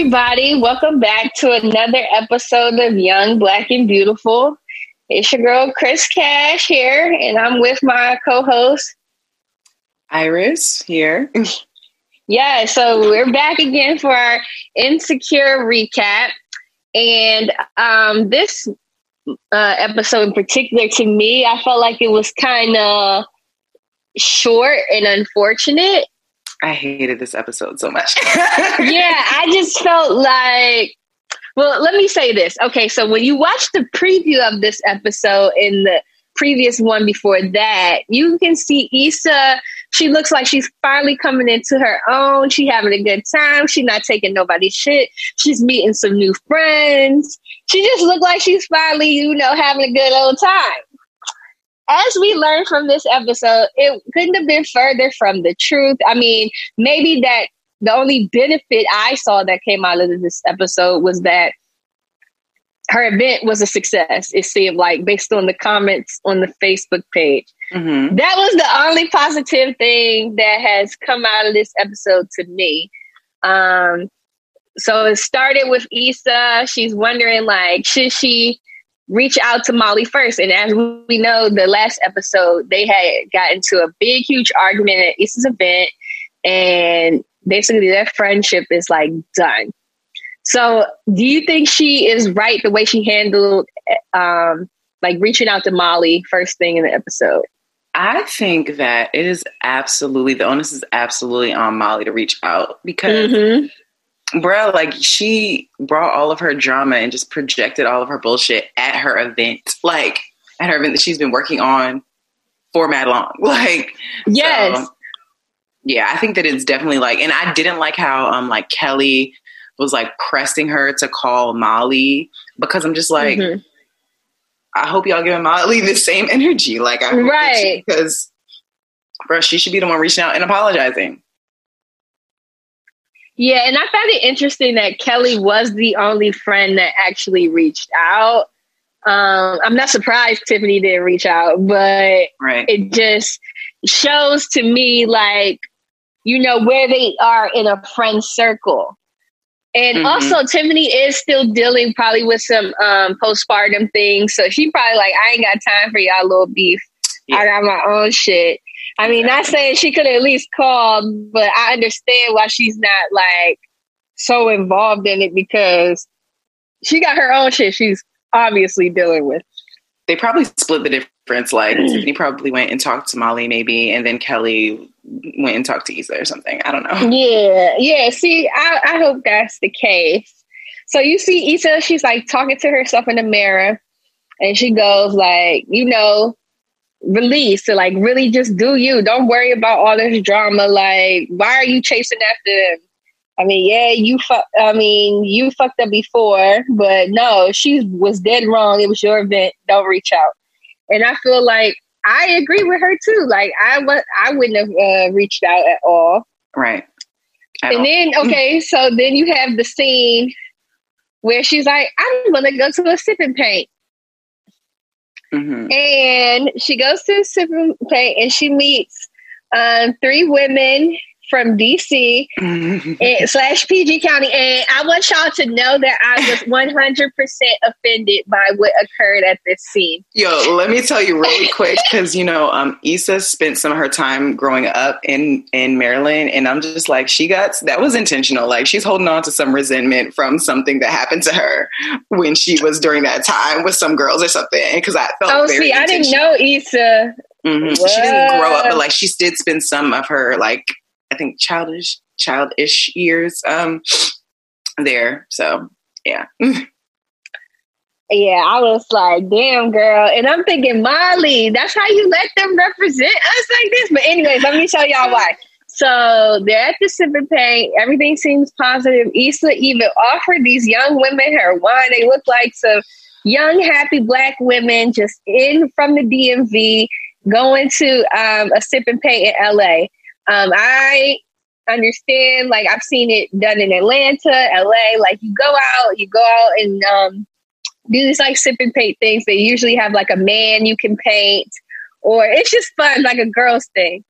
Everybody, welcome back to another episode of Young, Black, and Beautiful. It's your girl, Chris Cash here, and I'm with my co host, Iris here. yeah, so we're back again for our insecure recap. And um, this uh, episode in particular, to me, I felt like it was kind of short and unfortunate. I hated this episode so much. yeah, I felt like well, let me say this. Okay, so when you watch the preview of this episode in the previous one before that, you can see Issa. She looks like she's finally coming into her own. She having a good time. She's not taking nobody's shit. She's meeting some new friends. She just looked like she's finally, you know, having a good old time as we learned from this episode, it couldn't have been further from the truth. I mean, maybe that the only benefit I saw that came out of this episode was that her event was a success. It seemed like based on the comments on the Facebook page. Mm-hmm. That was the only positive thing that has come out of this episode to me. Um, so it started with Issa. She's wondering, like, should she reach out to Molly first. And as we know, the last episode, they had got into a big, huge argument at Issa's event. And basically, their friendship is like done. So, do you think she is right the way she handled, um, like reaching out to Molly first thing in the episode? I think that it is absolutely the onus is absolutely on Molly to reach out because mm-hmm bro, like she brought all of her drama and just projected all of her bullshit at her event, like at her event that she's been working on for mad long. Like, yes. So, yeah, I think that it's definitely like, and I didn't like how, um, like Kelly was like pressing her to call Molly because I'm just like, mm-hmm. I hope y'all giving Molly the same energy. Like, I right. Because, bro, she should be the one reaching out and apologizing. Yeah, and I found it interesting that Kelly was the only friend that actually reached out. Um, I'm not surprised Tiffany didn't reach out, but right. it just shows to me like, you know, where they are in a friend circle. And mm-hmm. also, Tiffany is still dealing probably with some um, postpartum things. So she probably like, I ain't got time for y'all little beef. Yeah. I got my own shit. I mean, not saying she could at least call, but I understand why she's not like so involved in it because she got her own shit she's obviously dealing with. They probably split the difference. Like Tiffany probably went and talked to Molly, maybe, and then Kelly went and talked to Issa or something. I don't know. Yeah, yeah. See, I, I hope that's the case. So you see Issa, she's like talking to herself in the mirror, and she goes like, you know, release to like really just do you. Don't worry about all this drama. Like, why are you chasing after them? I mean, yeah, you fuck. I mean, you fucked up before, but no, she was dead wrong. It was your event. Don't reach out. And I feel like I agree with her too. Like I was, I wouldn't have uh, reached out at all. Right. At and all. then okay, so then you have the scene where she's like, "I'm gonna go to a sipping paint." Mm-hmm. And she goes to a sipping paint and she meets um, three women from DC and, slash PG County. And I want y'all to know that I was 100% offended by what occurred at this scene. Yo, let me tell you really quick because, you know, um, Issa spent some of her time growing up in, in Maryland. And I'm just like, she got that was intentional. Like, she's holding on to some resentment from something that happened to her when she was during that time with some girls or something. Because I felt Oh, see, I didn't know Issa. Mm-hmm. She didn't grow up, but like she did spend some of her like I think childish childish years um there. So yeah. yeah, I was like, damn girl. And I'm thinking, Molly, that's how you let them represent us like this. But anyways, let me tell y'all why. So they're at the sipping paint. Everything seems positive. Issa even offered these young women her wine. They look like some young, happy black women just in from the DMV going to um, a sipping paint in LA. Um, I understand, like I've seen it done in Atlanta, LA. Like you go out, you go out and um, do these like sip and paint things. They usually have like a man you can paint, or it's just fun, like a girl's thing.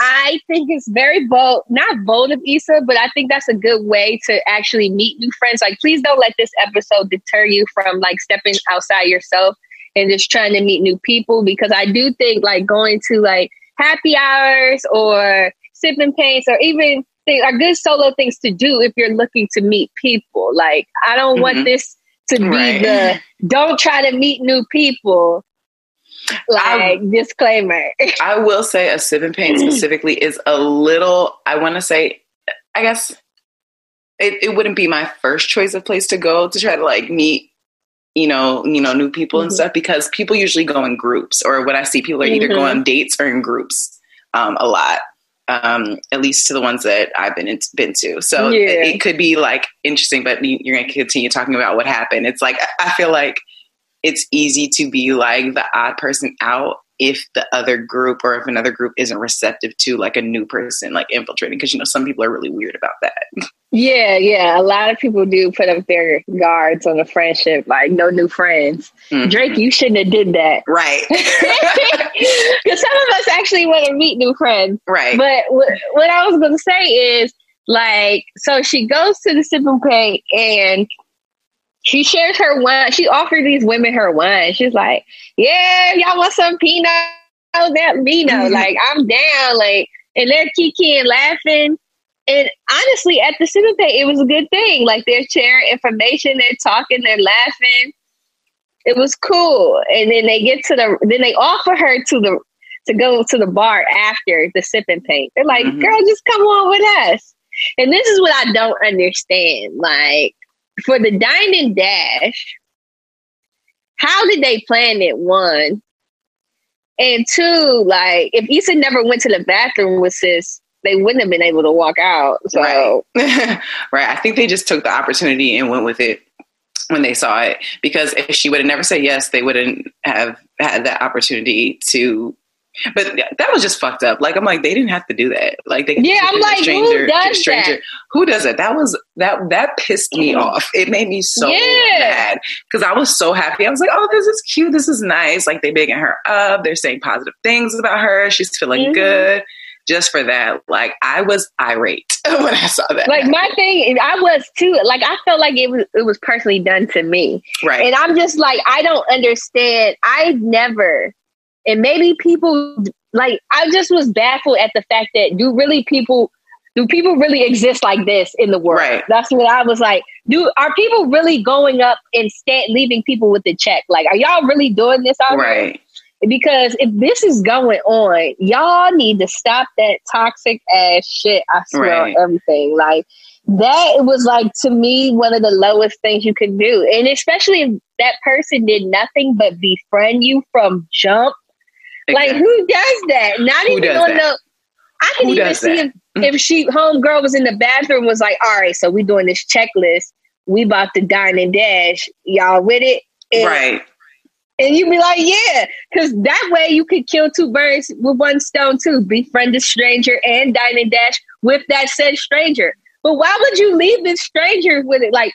I think it's very bold, not bold of Issa, but I think that's a good way to actually meet new friends. Like, please don't let this episode deter you from like stepping outside yourself and just trying to meet new people because I do think like going to like happy hours or sipping paints or even things are good solo things to do if you're looking to meet people. Like I don't mm-hmm. want this to be right. the don't try to meet new people. Like I, disclaimer. I will say a sipping paint specifically is a little I want to say I guess it, it wouldn't be my first choice of place to go to try to like meet you know, you know, new people mm-hmm. and stuff because people usually go in groups, or what I see people are either mm-hmm. go on dates or in groups um, a lot. Um, at least to the ones that I've been in, been to. So yeah. it, it, could be like interesting, but you're going to continue talking about what happened. It's like I feel like it's easy to be like the odd person out if the other group or if another group isn't receptive to like a new person like infiltrating because you know some people are really weird about that yeah yeah a lot of people do put up their guards on a friendship like no new friends mm-hmm. drake you shouldn't have did that right because some of us actually want to meet new friends right but what, what i was going to say is like so she goes to the sipping paint and she shares her wine. She offered these women her wine. She's like, "Yeah, y'all want some Pinot? That Vino. Mm-hmm. Like, I'm down. Like, and they're kicking and laughing. And honestly, at the cinema, it was a good thing. Like, they're sharing information, they're talking, they're laughing. It was cool. And then they get to the, then they offer her to the to go to the bar after the sipping paint. They're like, mm-hmm. "Girl, just come on with us." And this is what I don't understand. Like, for the dining dash, how did they plan it? One. And two, like if Issa never went to the bathroom with sis, they wouldn't have been able to walk out. So right. right. I think they just took the opportunity and went with it when they saw it. Because if she would have never said yes, they wouldn't have had that opportunity to but that was just fucked up. Like I'm like they didn't have to do that. Like they yeah, I'm like stranger, who does stranger. That? Who does it? That was that that pissed me mm. off. It made me so yeah. mad because I was so happy. I was like, oh, this is cute. This is nice. Like they bigging her up. They're saying positive things about her. She's feeling mm-hmm. good. Just for that, like I was irate when I saw that. Like my thing, I was too. Like I felt like it was it was personally done to me, right? And I'm just like I don't understand. I never and maybe people like I just was baffled at the fact that do really people do people really exist like this in the world? Right. That's what I was like. Do are people really going up and stand, leaving people with the check? Like, are y'all really doing this out right. Because if this is going on, y'all need to stop that toxic ass shit. I swear right. everything. Like that was like to me one of the lowest things you could do. And especially if that person did nothing but befriend you from jump Exactly. Like who does that? Not who even on that? the I can Who even see that? if, if she homegirl was in the bathroom was like, all right, so we doing this checklist. We about to dine and dash. Y'all with it? And, right. And you'd be like, yeah, because that way you could kill two birds with one stone too. Befriend a stranger and dine and dash with that said stranger. But why would you leave this stranger with it? Like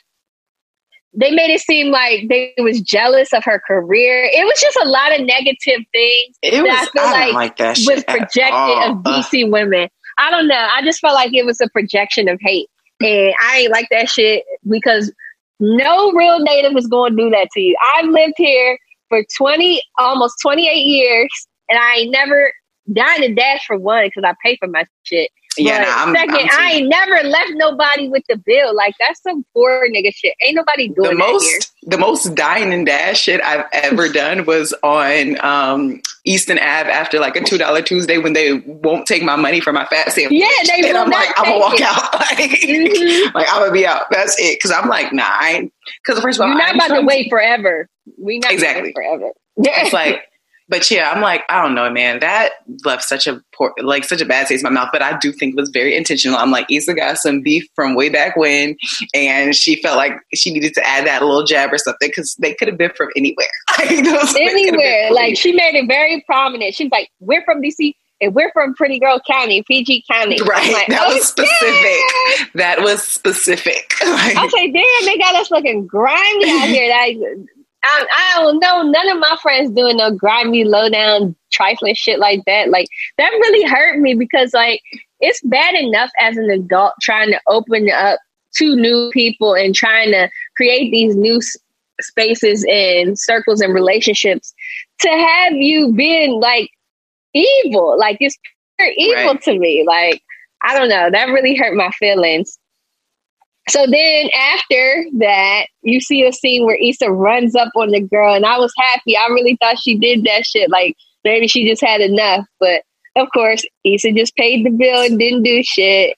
they made it seem like they was jealous of her career. It was just a lot of negative things It was. that I feel I like like that shit. was projected of DC women. I don't know. I just felt like it was a projection of hate. And I ain't like that shit because no real native is going to do that to you. I've lived here for 20, almost 28 years, and I ain't never dined and dash for one because I pay for my shit. Yeah, nah, I'm, 2nd I'm I ain't never left nobody with the bill. Like that's some poor nigga shit. Ain't nobody doing the that here. most the most dine and dash shit I've ever done was on um, Easton Ave after like a two dollar Tuesday when they won't take my money for my fat sandwich. Yeah, they and will I'm not like, I'm gonna walk it. out. like, Mhm. like I'm gonna be out. That's it. Because I'm like, nah, I ain't. Because first of all, You're not about to wait forever. We not Exactly. forever. It's like, but yeah, I'm like, I don't know, man. That left such a poor, like such a bad taste in my mouth. But I do think it was very intentional. I'm like, Issa got some beef from way back when, and she felt like she needed to add that little jab or something because they could have been from anywhere. Like, those- they could have been anywhere. Like she made it very prominent. She's like, "We're from DC and we're from Pretty Girl County, PG County." Right, like, that was specific. That was specific. Like, I say, damn, they got us looking grimy out here. Like, I, I don't know. None of my friends doing no grimy, low down, trifling shit like that. Like that really hurt me because like it's bad enough as an adult trying to open up to new people and trying to create these new s- spaces and circles and relationships to have you being like evil like it's pure evil Right. to me like i don't know that really hurt my feelings so then after that you see a scene where Issa runs up on the girl and i was happy i really thought she did that shit like maybe she just had enough but of course Issa just paid the bill and didn't do shit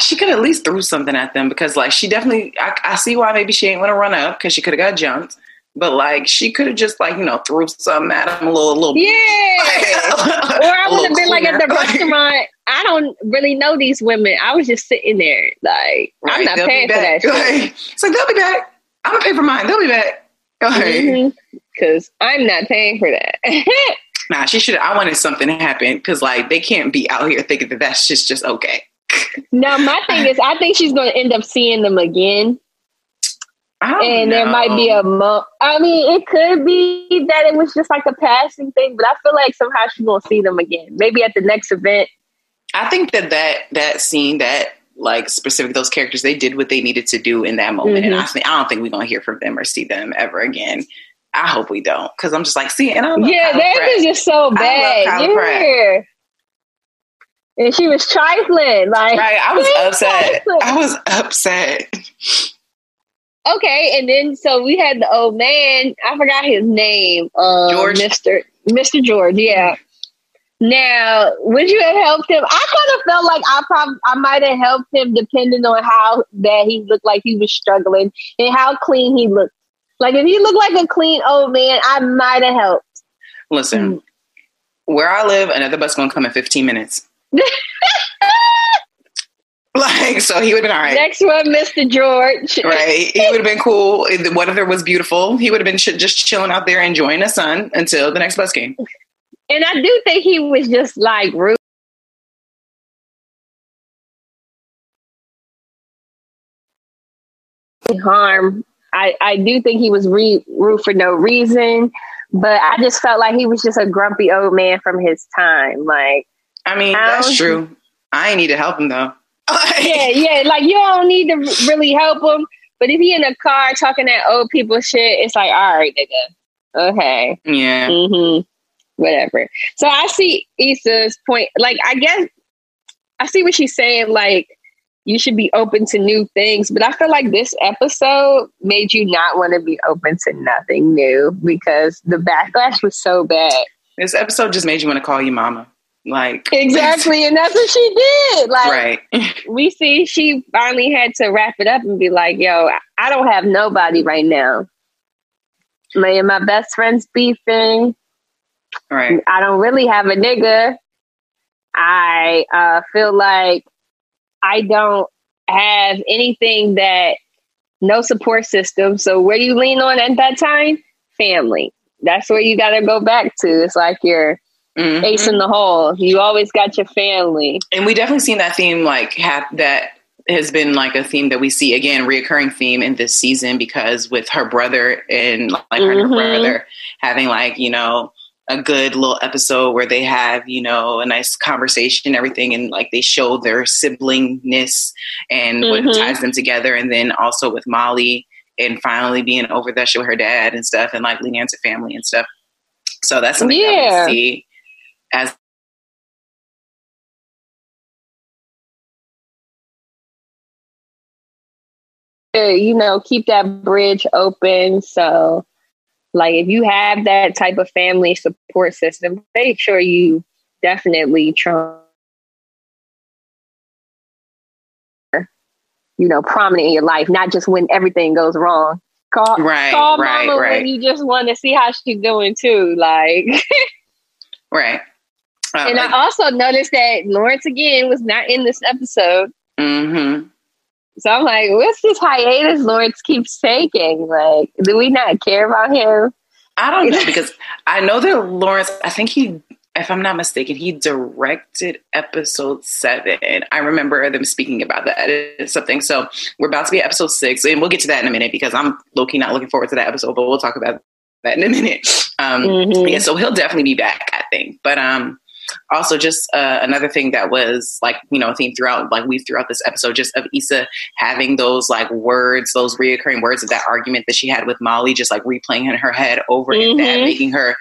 she could at least threw something at them because, like, she definitely. I, I see why maybe she ain't want to run up because she could have got jumped. But like, she could have just like you know threw something at him a little, little. yeah or I would have been like at the restaurant. I don't really know these women. I was just sitting there, like I'm not they'll paying for that shit. Like, it's like they'll be back. I'm gonna pay for mine. They'll be back. Like, Because mm-hmm. I'm not paying for that. Nah, she should. I wanted something to happen because like they can't be out here thinking that that's just just okay. now my thing is, I think she's going to end up seeing them again, and there might be know. a mo. I mean, it could be that it was just like a passing thing, but I feel like somehow she's going to see them again. Maybe at the next event. I think that that that scene that like specific those characters they did what they needed to do in that moment, and I think I don't think we're gonna hear from them or see them ever again. I hope we don't because I'm just like see, and I love yeah, Kyla theirs Pratt. is just so bad. Pratt. Yeah. And she was trifling, like right. I was upset. trifling. I was upset. Okay, and then so we had the old man. I forgot his name. Um, George? Mister Mister George. Yeah. Now, would you have helped him? I kind of felt like I probably I might have helped him, depending on how bad he looked like he was struggling and how clean he looked. Like if he looked like a clean old man, I might have helped. Listen, hmm. where I live, another bus gonna come in 15 minutes. Like, so he would have been all right. Next one, Mister George. Right. He would have been cool. The weather was beautiful. He would have been ch- just chilling out there enjoying the sun until the next bus came. And I do think he was just like rude. Harm. I, I do think he was re- rude for no reason, but I just felt like he was just a grumpy old man from his time. Like, I mean, I that's true. I ain't need to help him though. yeah, yeah, like you don't need to really help him. But if he in a car talking that old people shit, it's like, all right, nigga. Okay. Yeah. hmm Whatever. So I see Issa's point. Like, I guess I see what she's saying. Like, you should be open to new things. But I feel like this episode made you not want to be open to nothing new because the backlash was so bad. This episode just made you want to call you mama. Like Exactly. And that's what she did. Like, Right. we see she finally had to wrap it up and be like, yo, I don't have nobody right now. Me and my best friend's beefing. Right. I don't really have a nigga. I uh, feel like I don't have anything that no support system. So where do you lean on at that time? Family. That's where you got to go back to. It's like your mm-hmm. ace in the hole. You always got your family. And we definitely seen that theme like have that has been like a theme that we see again, reoccurring theme in this season because with her brother and like mm-hmm. her brother having like, you know, a good little episode where they have, you know, a nice conversation and everything and like they show their siblingness and mm-hmm. what ties them together. And then also with Molly and finally being over that shit with her dad and stuff and like leaning into family and stuff. So that's something yeah. that we see as you know, keep that bridge open. So, like, if you have that type of family support system, make sure you definitely try, you know, prominent in your life, not just when everything goes wrong. Call, right, call right, mama right. when you just want to see how she's doing too. Like, right. And I also noticed that Lawrence again was not in this episode. Mm-hmm. So I'm like, what's this hiatus Lawrence keeps taking? Like, do we not care about him? I don't know because I know that Lawrence, I think he, if I'm not mistaken, he directed episode seven. I remember them speaking about that. It's something. So we're about to be episode six, and we'll get to that in a minute because I'm looking not looking forward to that episode, but we'll talk about that in a minute. Um, mm-hmm. Yeah, so he'll definitely be back, I think. But um, also just uh, another thing that was like you know a theme throughout like we throughout this episode just of Issa having those like words those reoccurring words of that argument that she had with Molly just like replaying in her head over mm-hmm. and that making her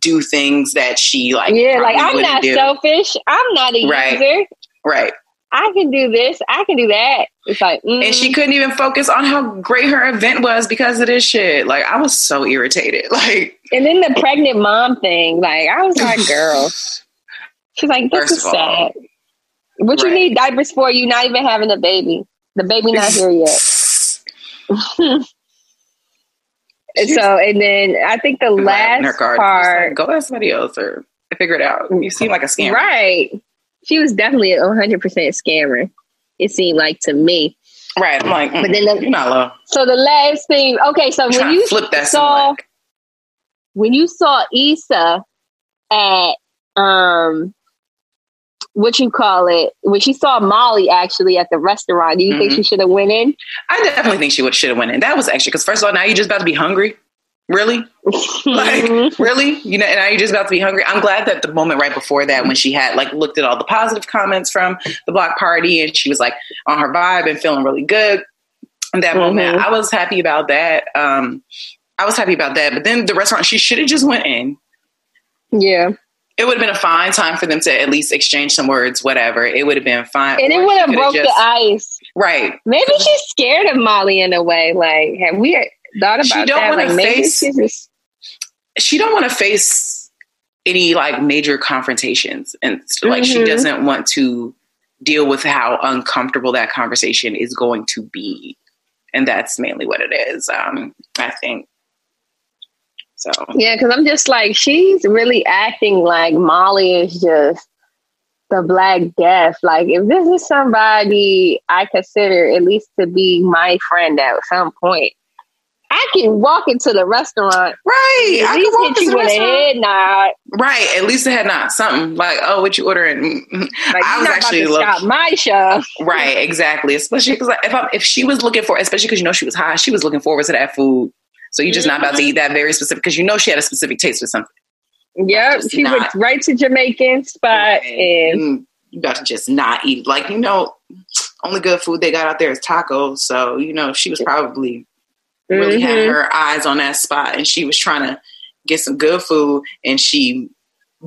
do things that she like yeah like I'm not do. selfish I'm not a right. user right I can do this. I can do that. It's like, mm. and she couldn't even focus on how great her event was because of this shit. Like, I was so irritated. Like, and then the pregnant mom thing. Like, I was like, girl, She's like, this First is sad. What right. you need diapers for? You not even having a baby. The baby not here yet. and so, and then I think the last part. Like, Go ask somebody else or figure it out. You seem like a scammer. Right. She was definitely a 100% scammer. It seemed like to me. Right. I'm like, mm, but then the, you're not low. So the last thing, okay, so when you flip that saw, when you saw Issa at um what you call it when she saw Molly actually at the restaurant. Do you mm-hmm. think she should have went in? I definitely think she would should have went in. That was actually because first of all, now you're just about to be hungry. Really? like really? You know, and now you're just about to be hungry. I'm glad that the moment right before that when she had like looked at all the positive comments from the block party and she was like on her vibe and feeling really good. In that mm-hmm. moment, I was happy about that. Um, I was happy about that. But then the restaurant, she should have just went in. Yeah it would have been a fine time for them to at least exchange some words, whatever. It would have been fine. And it would have broke just, the ice. Right. Maybe she's scared of Molly in a way. Like, have we thought about she don't that? Like, face, just... she don't want to face any like major confrontations. And like, mm-hmm. she doesn't want to deal with how uncomfortable that conversation is going to be. And that's mainly what it is. Um, I think. So yeah, because I'm just like she's really acting like Molly is just the Black Death. Like if this is somebody I consider at least to be my friend at some point, I can walk into the restaurant. Right. At I least can walk hit you with a head nod. Right. At least a head nod. Something like, oh, what you ordering? Mm, mm. Like, I was actually looking my show. Right. Exactly. Especially because if I'm, if she was looking for, especially because you know she was high, she was looking forward to that food so you're just mm-hmm. not about to mm-hmm. eat that very specific because you know she had a specific taste for something. Yep, she not, went right to Jamaican spot and, and you about to just not eat. Like you know, only good food they got out there is tacos. So you know she was probably really mm-hmm. had her eyes on that spot and she was trying to get some good food and she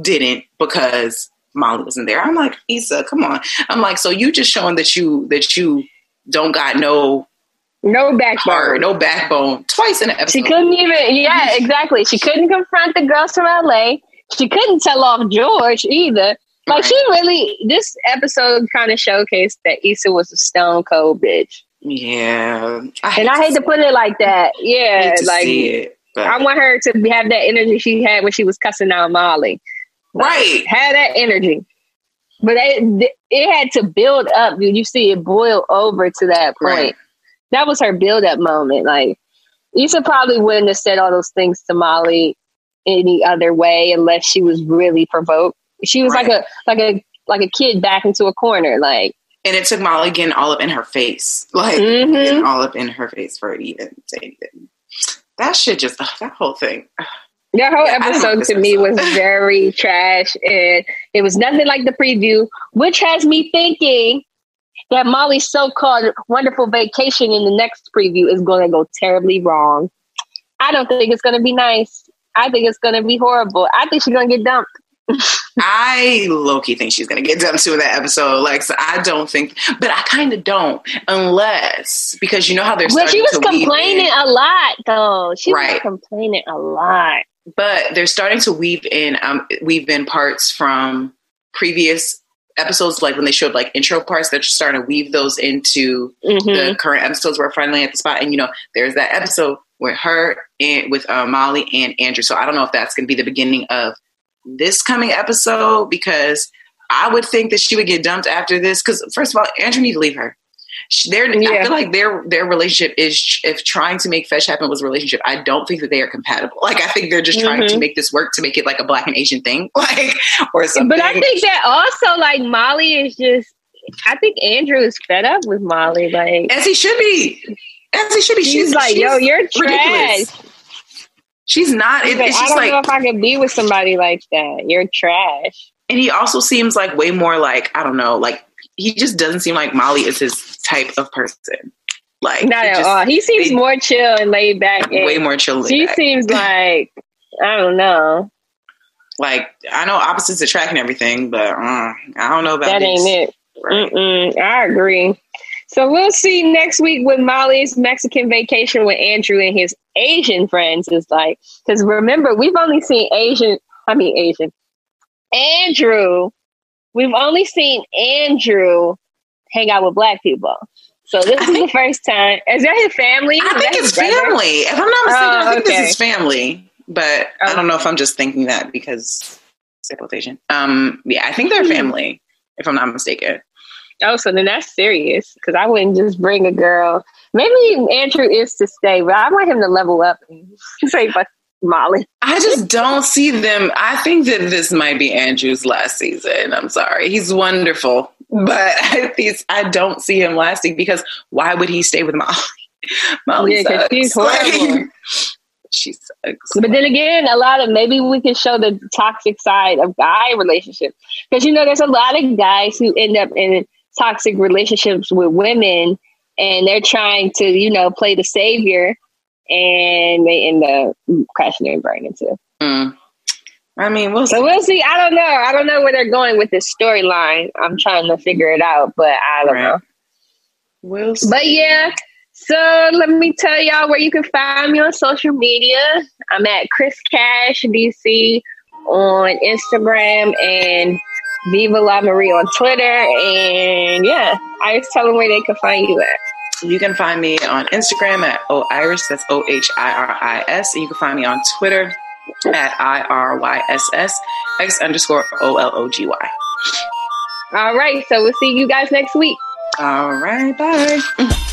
didn't because Molly wasn't there. I'm like, Issa, come on. I'm like, so you just showing that you that you don't got no no backbone. no backbone. Twice in an episode. She couldn't even, yeah, exactly. She couldn't confront the girls from LA. She couldn't tell off George either. Like, right. she really, this episode kind of showcased that Issa was a stone cold bitch. Yeah. I and I hate to put it like that. Yeah. like, it, I want her to have that energy she had when she was cussing out Molly. Like, right. Had that energy. but it, it had to build up. You see it boil over to that point. Right. That was her build up moment. Like Issa probably wouldn't have said all those things to Molly any other way unless she was really provoked. She was right. like a like a like a kid back into a corner, like. And it took Molly getting all up in her face, like mm-hmm. getting all up in her face for even saying anything. That shit just that whole thing. That whole yeah, episode to me was very trash, and it was nothing like the preview, which has me thinking that Molly's so-called wonderful vacation in the next preview is going to go terribly wrong. I don't think it's going to be nice. I think it's going to be horrible. I think she's going to get dumped. I low key think she's gonna get dumped too in that episode. Like, so I don't think, but I kind of don't, unless because you know how they're. Well, she was complaining a lot, though. She right. was complaining a lot. But they're starting to weave in, um, weave in parts from previous episodes, like when they showed like intro parts. They're just starting to weave those into mm-hmm. the current episodes. We're finally at the spot, and you know, there's that episode with her and with uh, Molly and Andrew. So I don't know if that's going to be the beginning of this coming episode because I would think that she would get dumped after this. Because first of all, Andrew need to leave her. Their, yeah. I feel like their their relationship is if trying to make fetch happen was a relationship. I don't think that they are compatible. Like I think they're just trying mm-hmm. to make this work to make it like a black and Asian thing, like or something. But I think that also like Molly is just. I think Andrew is fed up with Molly, like as he should be. As he should be. She's, she's like, she's "Yo, you're trash." She's not. It, like, it's just I don't like, know if I could be with somebody like that. You're trash. And he also seems like way more like I don't know, like he just doesn't seem like Molly is his type of person. Like not at just, all. He seems they, more chill and laid back. And way more chill. She back. seems like I don't know. Like I know opposites attract and everything, but uh, I don't know about that. These. Ain't it? Right. I agree. So we'll see next week with Molly's Mexican vacation with Andrew and his Asian friends is like. Because remember, we've only seen Asian, I mean, Asian, Andrew, we've only seen Andrew hang out with black people. So this I is think, the first time. Is that his family? I is think it's family. If I'm not mistaken, oh, I think okay. this is family. But. I don't know if I'm just thinking that because. Um, yeah, I think they're hmm. family. If I'm not mistaken. Oh, so then that's serious because I wouldn't just bring a girl. Maybe Andrew is to stay, but I want him to level up and say, "But Molly." I just don't see them. I think that this might be Andrew's last season. I'm sorry, he's wonderful, but I, I don't see him lasting because why would he stay with Molly? Molly yeah, sucks. she's horrible. she sucks. But then again, a lot of maybe we can show the toxic side of guy relationships because you know there's a lot of guys who end up in toxic relationships with women and they're trying to, you know, play the savior and they end up crashing and burning too. Mm. I mean, we'll so we'll see. I don't know. I don't know where they're going with this storyline. I'm trying to figure it out, but I don't right. know. We'll see. But yeah, so let me tell y'all where you can find me on social media. I'm at Chris Cash DC on Instagram and Viva La Marie on Twitter. And yeah, I just tell them where they can find you at. You can find me on Instagram at O Iris, that's O H I R I S. And you can find me on Twitter at I R Y S S X underscore O L O G Y. All right. So we'll see you guys next week. All right. Bye. Mm.